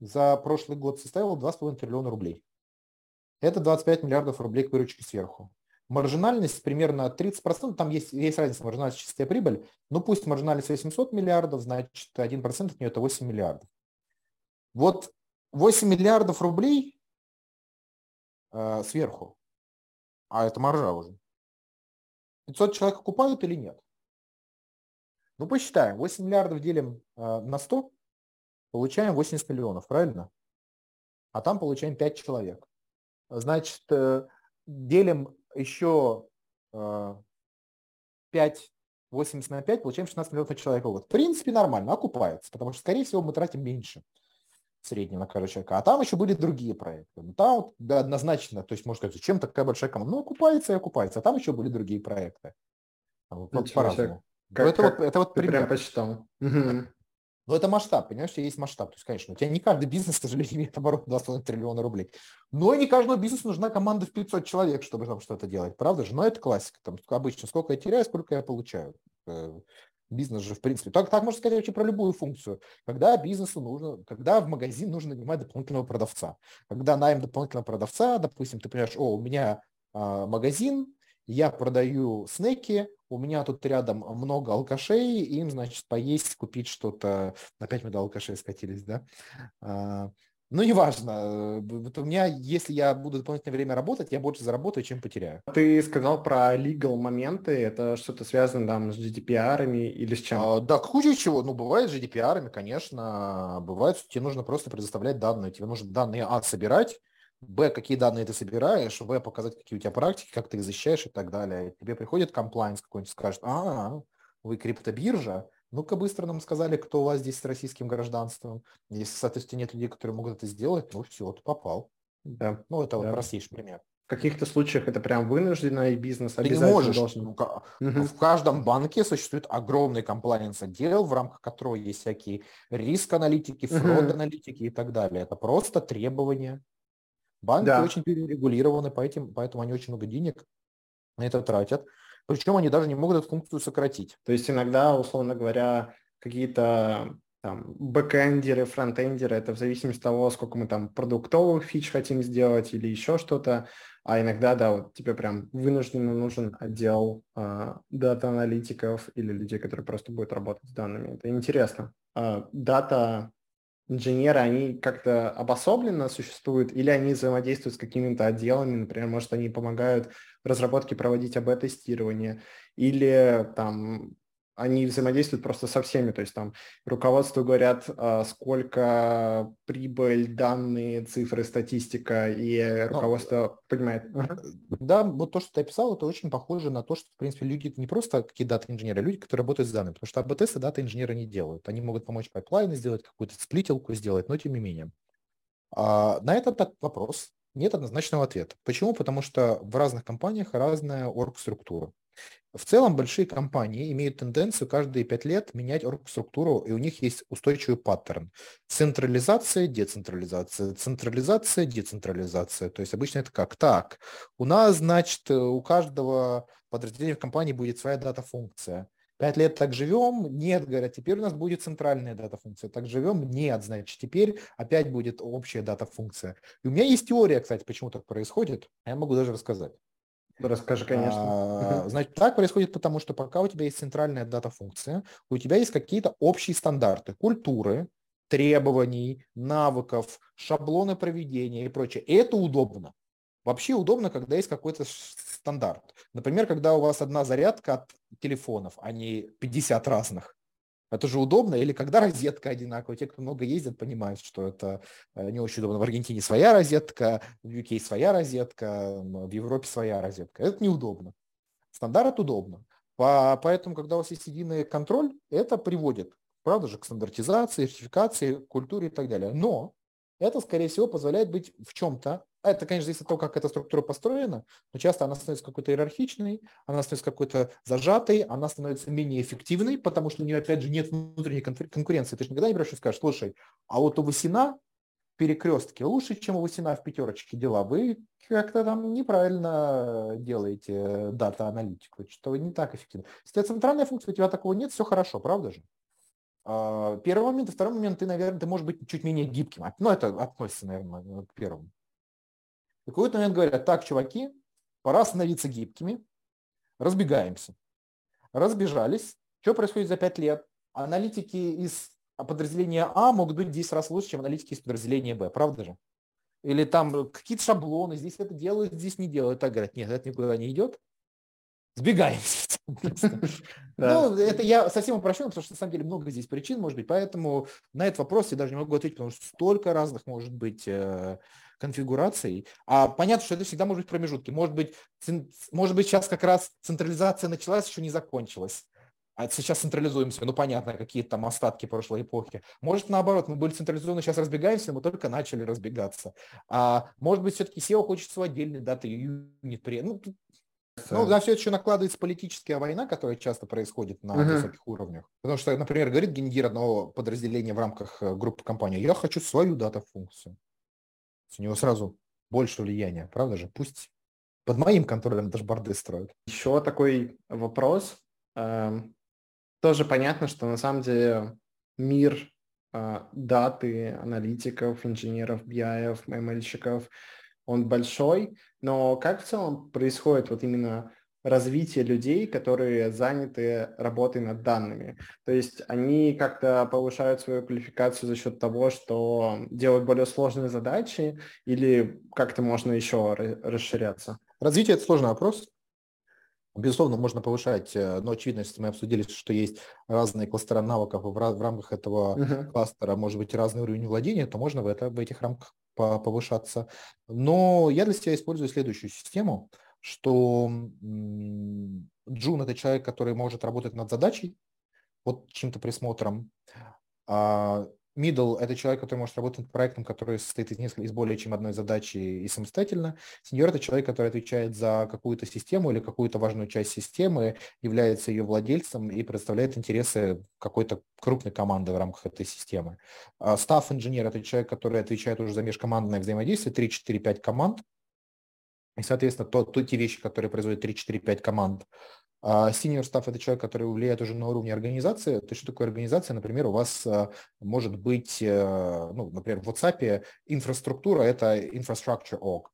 за прошлый год составила 2,5 триллиона рублей. Это 25 миллиардов рублей к выручке сверху. Маржинальность примерно 30%, там есть, есть разница маржинальность чистая прибыль, ну пусть маржинальность 800 миллиардов, значит 1% от нее это 8 миллиардов. Вот 8 миллиардов рублей э, сверху, а это маржа уже. 500 человек окупают или нет? Ну, посчитаем. 8 миллиардов делим э, на 100, получаем 80 миллионов, правильно? А там получаем 5 человек. Значит, э, делим еще э, 5, 80 на 5, получаем 16 миллионов на человека в год. В принципе, нормально, окупается, потому что, скорее всего, мы тратим меньше среднего на каждого человека. А там еще были другие проекты. Ну, там вот, да, однозначно, то есть, можно сказать, зачем такая большая команда? Ну, окупается и окупается. А там еще были другие проекты. Вот, по-разному. Как, это, как, вот, это вот пример. прям посчитал. Угу. Но это масштаб, понимаешь, есть масштаб. То есть, конечно, у тебя не каждый бизнес, (laughs) к сожалению, имеет оборот 2,5 триллиона рублей. Но и не каждому бизнесу нужна команда в 500 человек, чтобы там что-то делать. Правда же? Но это классика. Там обычно сколько я теряю, сколько я получаю. Э, бизнес же, в принципе. Так, так можно сказать вообще про любую функцию. Когда бизнесу нужно, когда в магазин нужно нанимать дополнительного продавца. Когда найм дополнительного продавца, допустим, ты понимаешь, о, у меня а, магазин, я продаю снеки, у меня тут рядом много алкашей, им, значит, поесть, купить что-то. Опять мы до алкашей скатились, да? А, ну, неважно. Вот у меня, если я буду дополнительное время работать, я больше заработаю, чем потеряю. Ты сказал про legal моменты. Это что-то связано там с GDPR или с чем? А, да, куча чего. Ну, бывает с GDPR, конечно. Бывает, что тебе нужно просто предоставлять данные. Тебе нужно данные А собирать, Б, какие данные ты собираешь, В, показать, какие у тебя практики, как ты их защищаешь и так далее. И тебе приходит комплайнс какой-нибудь, скажет, а, вы криптобиржа, ну-ка быстро нам сказали, кто у вас здесь с российским гражданством. Если, соответственно, нет людей, которые могут это сделать, ну все, ты попал. Да. Ну, это да. вот простейший пример. В каких-то случаях это прям вынужденный бизнес Ты не можешь. Должен... Ну, угу. В каждом банке существует огромный комплайенс отдел, в рамках которого есть всякие риск-аналитики, фрод-аналитики и так далее. Это просто требования Банки да. очень перерегулированы, поэтому, поэтому они очень много денег на это тратят. Причем они даже не могут эту функцию сократить. То есть иногда, условно говоря, какие-то там бэкэндеры, фронтендеры, это в зависимости от того, сколько мы там продуктовых фич хотим сделать или еще что-то. А иногда, да, вот тебе прям вынужденно нужен отдел э, дата-аналитиков или людей, которые просто будут работать с данными. Это интересно. Э, дата инженеры, они как-то обособленно существуют или они взаимодействуют с какими-то отделами, например, может, они помогают в разработке проводить АБ-тестирование, или там они взаимодействуют просто со всеми, то есть там руководству говорят, а, сколько прибыль, данные, цифры, статистика, и ну, руководство Но, понимает. Да, вот то, что ты описал, это очень похоже на то, что, в принципе, люди не просто какие дата-инженеры, а люди, которые работают с данными, потому что A/B-тесты дата-инженеры не делают. Они могут помочь пайплайны сделать, какую-то сплитилку сделать, но тем не менее. А, на этот вопрос нет однозначного ответа. Почему? Потому что в разных компаниях разная орг-структура. В целом большие компании имеют тенденцию каждые пять лет менять оргструктуру, и у них есть устойчивый паттерн. Централизация, децентрализация, централизация, децентрализация. То есть обычно это как? Так, у нас, значит, у каждого подразделения в компании будет своя дата-функция. Пять лет так живем? Нет, говорят, теперь у нас будет центральная дата-функция. Так живем? Нет, значит, теперь опять будет общая дата-функция. И у меня есть теория, кстати, почему так происходит. Я могу даже рассказать. Расскажи, конечно. А, значит, так происходит потому, что пока у тебя есть центральная дата-функция, у тебя есть какие-то общие стандарты, культуры, требований, навыков, шаблоны проведения и прочее. И это удобно. Вообще удобно, когда есть какой-то стандарт. Например, когда у вас одна зарядка от телефонов, а не 50 разных. Это же удобно. Или когда розетка одинаковая. Те, кто много ездит, понимают, что это э, не очень удобно. В Аргентине своя розетка, в UK своя розетка, в Европе своя розетка. Это неудобно. Стандарт удобно. Поэтому, когда у вас есть единый контроль, это приводит, правда же, к стандартизации, сертификации, культуре и так далее. Но это, скорее всего, позволяет быть в чем-то это, конечно, зависит от того, как эта структура построена, но часто она становится какой-то иерархичной, она становится какой-то зажатой, она становится менее эффективной, потому что у нее, опять же, нет внутренней конкуренции. Ты же никогда не берешь и скажешь, слушай, а вот у Васина в перекрестке лучше, чем у Васина в пятерочке дела. Вы как-то там неправильно делаете дата-аналитику, что вы не так эффективно. Если у центральная функция, у тебя такого нет, все хорошо, правда же? А, первый момент. второй момент, ты, наверное, ты можешь быть чуть менее гибким. Ну, это относится, наверное, к первому. И в какой-то момент говорят, так, чуваки, пора становиться гибкими, разбегаемся. Разбежались. Что происходит за 5 лет? Аналитики из подразделения А могут быть 10 раз лучше, чем аналитики из подразделения Б, правда же? Или там какие-то шаблоны, здесь это делают, здесь не делают. Так говорят, нет, это никуда не идет. Сбегаемся. (laughs) Ну, это я совсем упрощен, потому что на самом деле много здесь причин, может быть, поэтому на этот вопрос я даже не могу ответить, потому что столько разных может быть э, конфигураций. А понятно, что это всегда может быть промежутки. Может быть, может быть, сейчас как раз централизация началась, еще не закончилась. А сейчас централизуемся, ну понятно, какие там остатки прошлой эпохи. Может наоборот, мы были централизованы, сейчас разбегаемся, мы только начали разбегаться. А может быть, все-таки SEO хочет свой отдельный даты юнит. Ну, ну, на все это еще накладывается политическая война, которая часто происходит на uh-huh. высоких уровнях. Потому что, например, говорит гендир одного подразделения в рамках э, группы компании, я хочу свою дата-функцию. У него сразу больше влияния, правда же? Пусть под моим контролем дашборды строят. Еще такой вопрос. Эм, тоже понятно, что на самом деле мир э, даты, аналитиков, инженеров, BI, ML-щиков – он большой, но как в целом происходит вот именно развитие людей, которые заняты работой над данными. То есть они как-то повышают свою квалификацию за счет того, что делают более сложные задачи, или как-то можно еще расширяться? Развитие – это сложный вопрос. Безусловно, можно повышать, э, но очевидно, если мы обсудили, что есть разные кластера навыков, в, в рамках этого uh-huh. кластера может быть разный уровень владения, то можно в, это, в этих рамках повышаться. Но я для себя использую следующую систему, что Джун – это человек, который может работать над задачей, вот чем-то присмотром. А Middle – это человек, который может работать над проектом, который состоит из, нескольких, из более чем одной задачи и самостоятельно. Senior – это человек, который отвечает за какую-то систему или какую-то важную часть системы, является ее владельцем и представляет интересы какой-то крупной команды в рамках этой системы. Staff инженер – это человек, который отвечает уже за межкомандное взаимодействие, 3, 4, 5 команд. И, соответственно, то, то, те вещи, которые производят 3, 4, 5 команд, а senior staff – это человек, который влияет уже на уровне организации. То есть что такое организация? Например, у вас а, может быть, э, ну, например, в WhatsApp инфраструктура – это infrastructure org,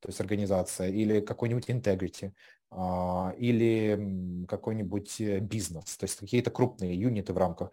то есть организация, или какой-нибудь integrity, а, или какой-нибудь э, бизнес, то есть какие-то крупные юниты в рамках.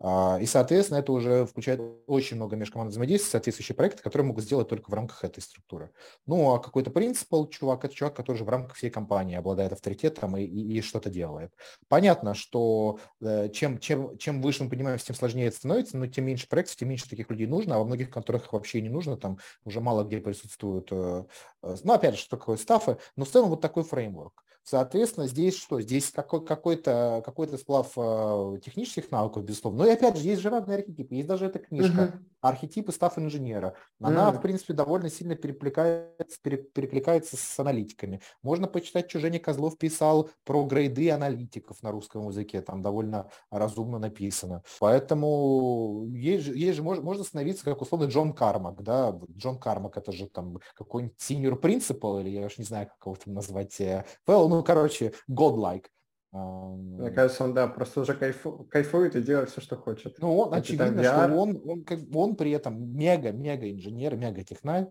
А, и, соответственно, это уже включает очень много межкомандных взаимодействий, соответствующие проекты, которые могут сделать только в рамках этой структуры. Ну, а какой-то принципал чувак, это чувак, который же в рамках всей компании обладает авторитетом и, и, и что-то делает. Понятно, что э, чем, чем, чем выше мы понимаем, тем сложнее это становится, но тем меньше проектов, тем меньше таких людей нужно, а во многих конторах вообще не нужно, там уже мало где присутствуют, э, э, ну, опять же, что такое стафы, но в целом вот такой фреймворк. Соответственно, здесь что? Здесь какой- какой-то какой сплав э, технических навыков, безусловно. Но и опять же, есть же разные архетипы. Есть даже эта книжка uh-huh. «Архетипы став инженера». Она, uh-huh. в принципе, довольно сильно перекликается, перекликается с аналитиками. Можно почитать, что Женя Козлов писал про грейды аналитиков на русском языке. Там довольно разумно написано. Поэтому есть же, есть же можно, можно становиться как условно Джон Кармак. Да? Джон Кармак – это же там какой-нибудь senior principal, или я уж не знаю, как его там назвать. Well, ну, короче, godlike. Мне кажется, он, да, просто уже кайфу, кайфует и делает все, что хочет. Ну, он, очевидно, VR... что он, он, как, он при этом мега-мега инженер, мега технарь,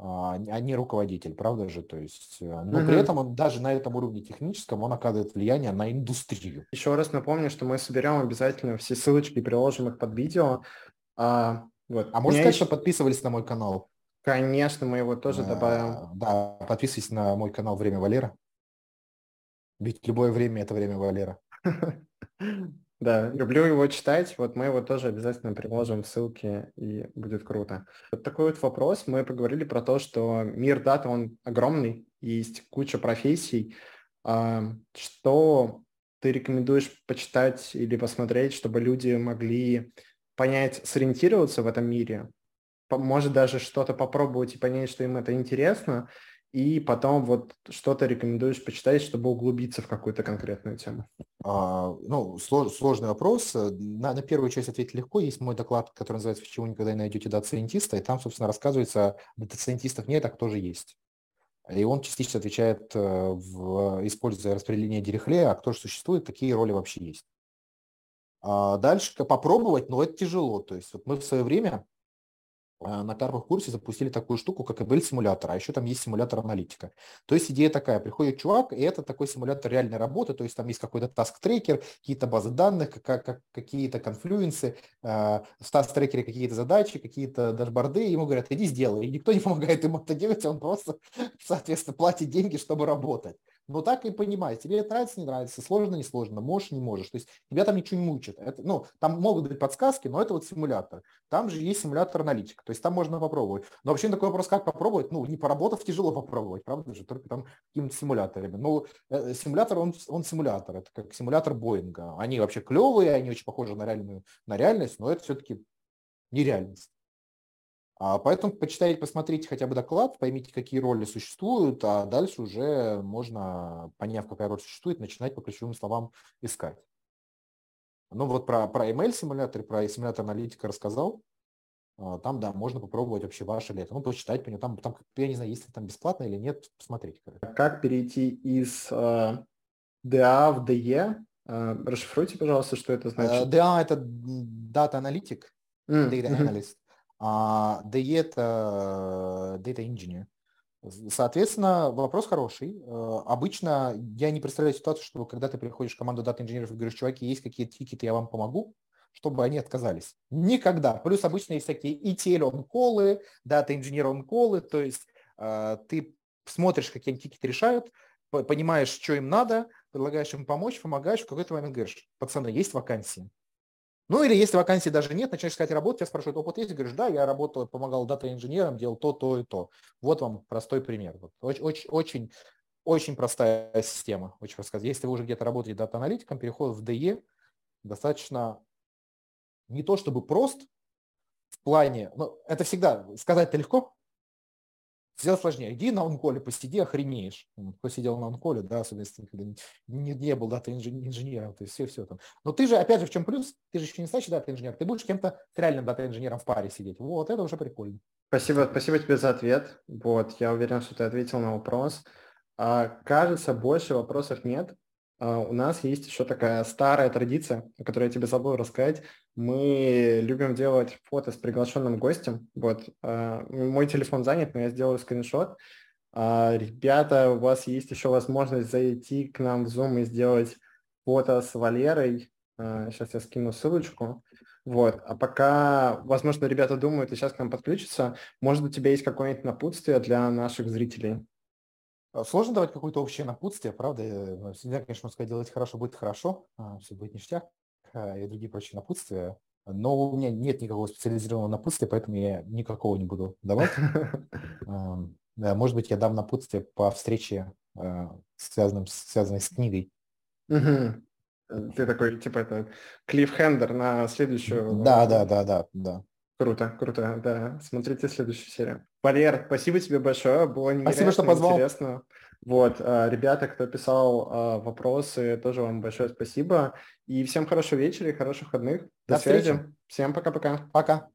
а, а не руководитель, правда же? То есть, э, но угу. при этом он даже на этом уровне техническом он оказывает влияние на индустрию. Еще раз напомню, что мы соберем обязательно все ссылочки, приложим их под видео. А, вот. а можно сказать, еще... что подписывались на мой канал? Конечно, мы его тоже а, добавим. Да, подписывайтесь на мой канал «Время Валера». Ведь любое время – это время Валера. (laughs) Да, люблю его читать. Вот мы его тоже обязательно приложим в ссылки, и будет круто. Вот такой вот вопрос. Мы поговорили про то, что мир дата, он огромный, есть куча профессий. А, что ты рекомендуешь почитать или посмотреть, чтобы люди могли понять, сориентироваться в этом мире? Может даже что-то попробовать и понять, что им это интересно, и потом вот что-то рекомендуешь почитать, чтобы углубиться в какую-то конкретную тему? А, ну, слож, сложный вопрос. На, на первую часть ответить легко. Есть мой доклад, который называется «Почему никогда не найдете дата-сайентиста», и там, собственно, рассказывается, дата-сайентистов нет, а кто же есть. И он частично отвечает, э, в, используя распределение Дирихле, а кто же существует, такие роли вообще есть. А дальше попробовать, но это тяжело. То есть вот мы в свое время на первом курсе запустили такую штуку, как ML-симулятор, а еще там есть симулятор аналитика. То есть идея такая, приходит чувак, и это такой симулятор реальной работы, то есть там есть какой-то таск-трекер, какие-то базы данных, как, как, какие-то конфлюенсы, э, в таск-трекере какие-то задачи, какие-то дашборды, ему говорят, иди сделай. И никто не помогает ему это делать, он просто, (laughs) соответственно, платит деньги, чтобы работать. Но так и понимай, тебе это нравится, не нравится, сложно, не сложно, можешь, не можешь. То есть тебя там ничего не мучат. Это, ну, там могут быть подсказки, но это вот симулятор. Там же есть симулятор аналитика, то есть там можно попробовать. Но вообще такой вопрос, как попробовать? Ну, не поработав, тяжело попробовать, правда же, только там какими-то симуляторами. Ну, э, симулятор, он, он симулятор, это как симулятор Боинга. Они вообще клевые, они очень похожи на реальную, на реальность, но это все-таки нереальность. А поэтому почитайте, посмотрите хотя бы доклад, поймите, какие роли существуют, а дальше уже можно, поняв, какая роль существует, начинать по ключевым словам искать. Ну вот про, про ML-симулятор, про симулятор аналитика рассказал. А, там, да, можно попробовать вообще ваше ли это. Ну, почитать по нему. Там, там, я не знаю, есть ли там бесплатно или нет, посмотреть. Как перейти из э, DA в DE? Э, расшифруйте, пожалуйста, что это значит. DA – это Data Analytic, mm. Data Analyst а DE это Data Engineer. Соответственно, вопрос хороший. Э, обычно я не представляю ситуацию, что когда ты приходишь в команду дата инженеров и говоришь, чуваки, есть какие-то тикеты, я вам помогу, чтобы они отказались. Никогда. Плюс обычно есть всякие ETL он-колы, дата инженер он-колы, то есть э, ты смотришь, какие тикеты решают, понимаешь, что им надо, предлагаешь им помочь, помогаешь, в какой-то момент говоришь, пацаны, есть вакансии, ну или если вакансии даже нет, начинаешь искать работу, тебя спрашивают, опыт есть? Говоришь, да, я работал, помогал дата-инженерам, делал то, то и то. Вот вам простой пример. Вот. Очень, очень, очень, очень простая система. Очень простая. Если вы уже где-то работаете дата-аналитиком, переход в DE достаточно не то чтобы прост, в плане, ну, это всегда, сказать-то легко, Сделать сложнее. Иди на онколе, посиди, охренеешь. Кто сидел на онколе, да, особенно если не, не был дата инженером, то есть все-все там. Но ты же, опять же, в чем плюс? Ты же еще не настоящий дата инженер, ты будешь кем-то реальным дата инженером в паре сидеть. Вот, это уже прикольно. Спасибо, спасибо тебе за ответ. Вот, я уверен, что ты ответил на вопрос. А, кажется, больше вопросов нет. А, у нас есть еще такая старая традиция, о которой я тебе забыл рассказать. Мы любим делать фото с приглашенным гостем. Вот. А, мой телефон занят, но я сделаю скриншот. А, ребята, у вас есть еще возможность зайти к нам в Zoom и сделать фото с Валерой. Сейчас я скину ссылочку. Вот. А пока, возможно, ребята думают и сейчас к нам подключатся, может, у тебя есть какое-нибудь напутствие для наших зрителей? А, сложно давать какое-то общее напутствие, правда? Ну, всегда, конечно, можно сказать, делать хорошо будет хорошо, а, все будет ништяк и другие прочие напутствия. Но у меня нет никакого специализированного напутствия, поэтому я никакого не буду давать. (laughs) Может быть, я дам напутствие по встрече, связанным, связанной с книгой. Ты такой, типа, это клиффхендер на следующую... Да, да, да, да, да. Круто, круто, да. Смотрите следующую серию. Валер, спасибо тебе большое, было спасибо, что позвал. интересно. Вот, а, ребята, кто писал а, вопросы, тоже вам большое спасибо. И всем хорошего вечера и хороших выходных. До, До связи. Встречи. Всем пока-пока. Пока.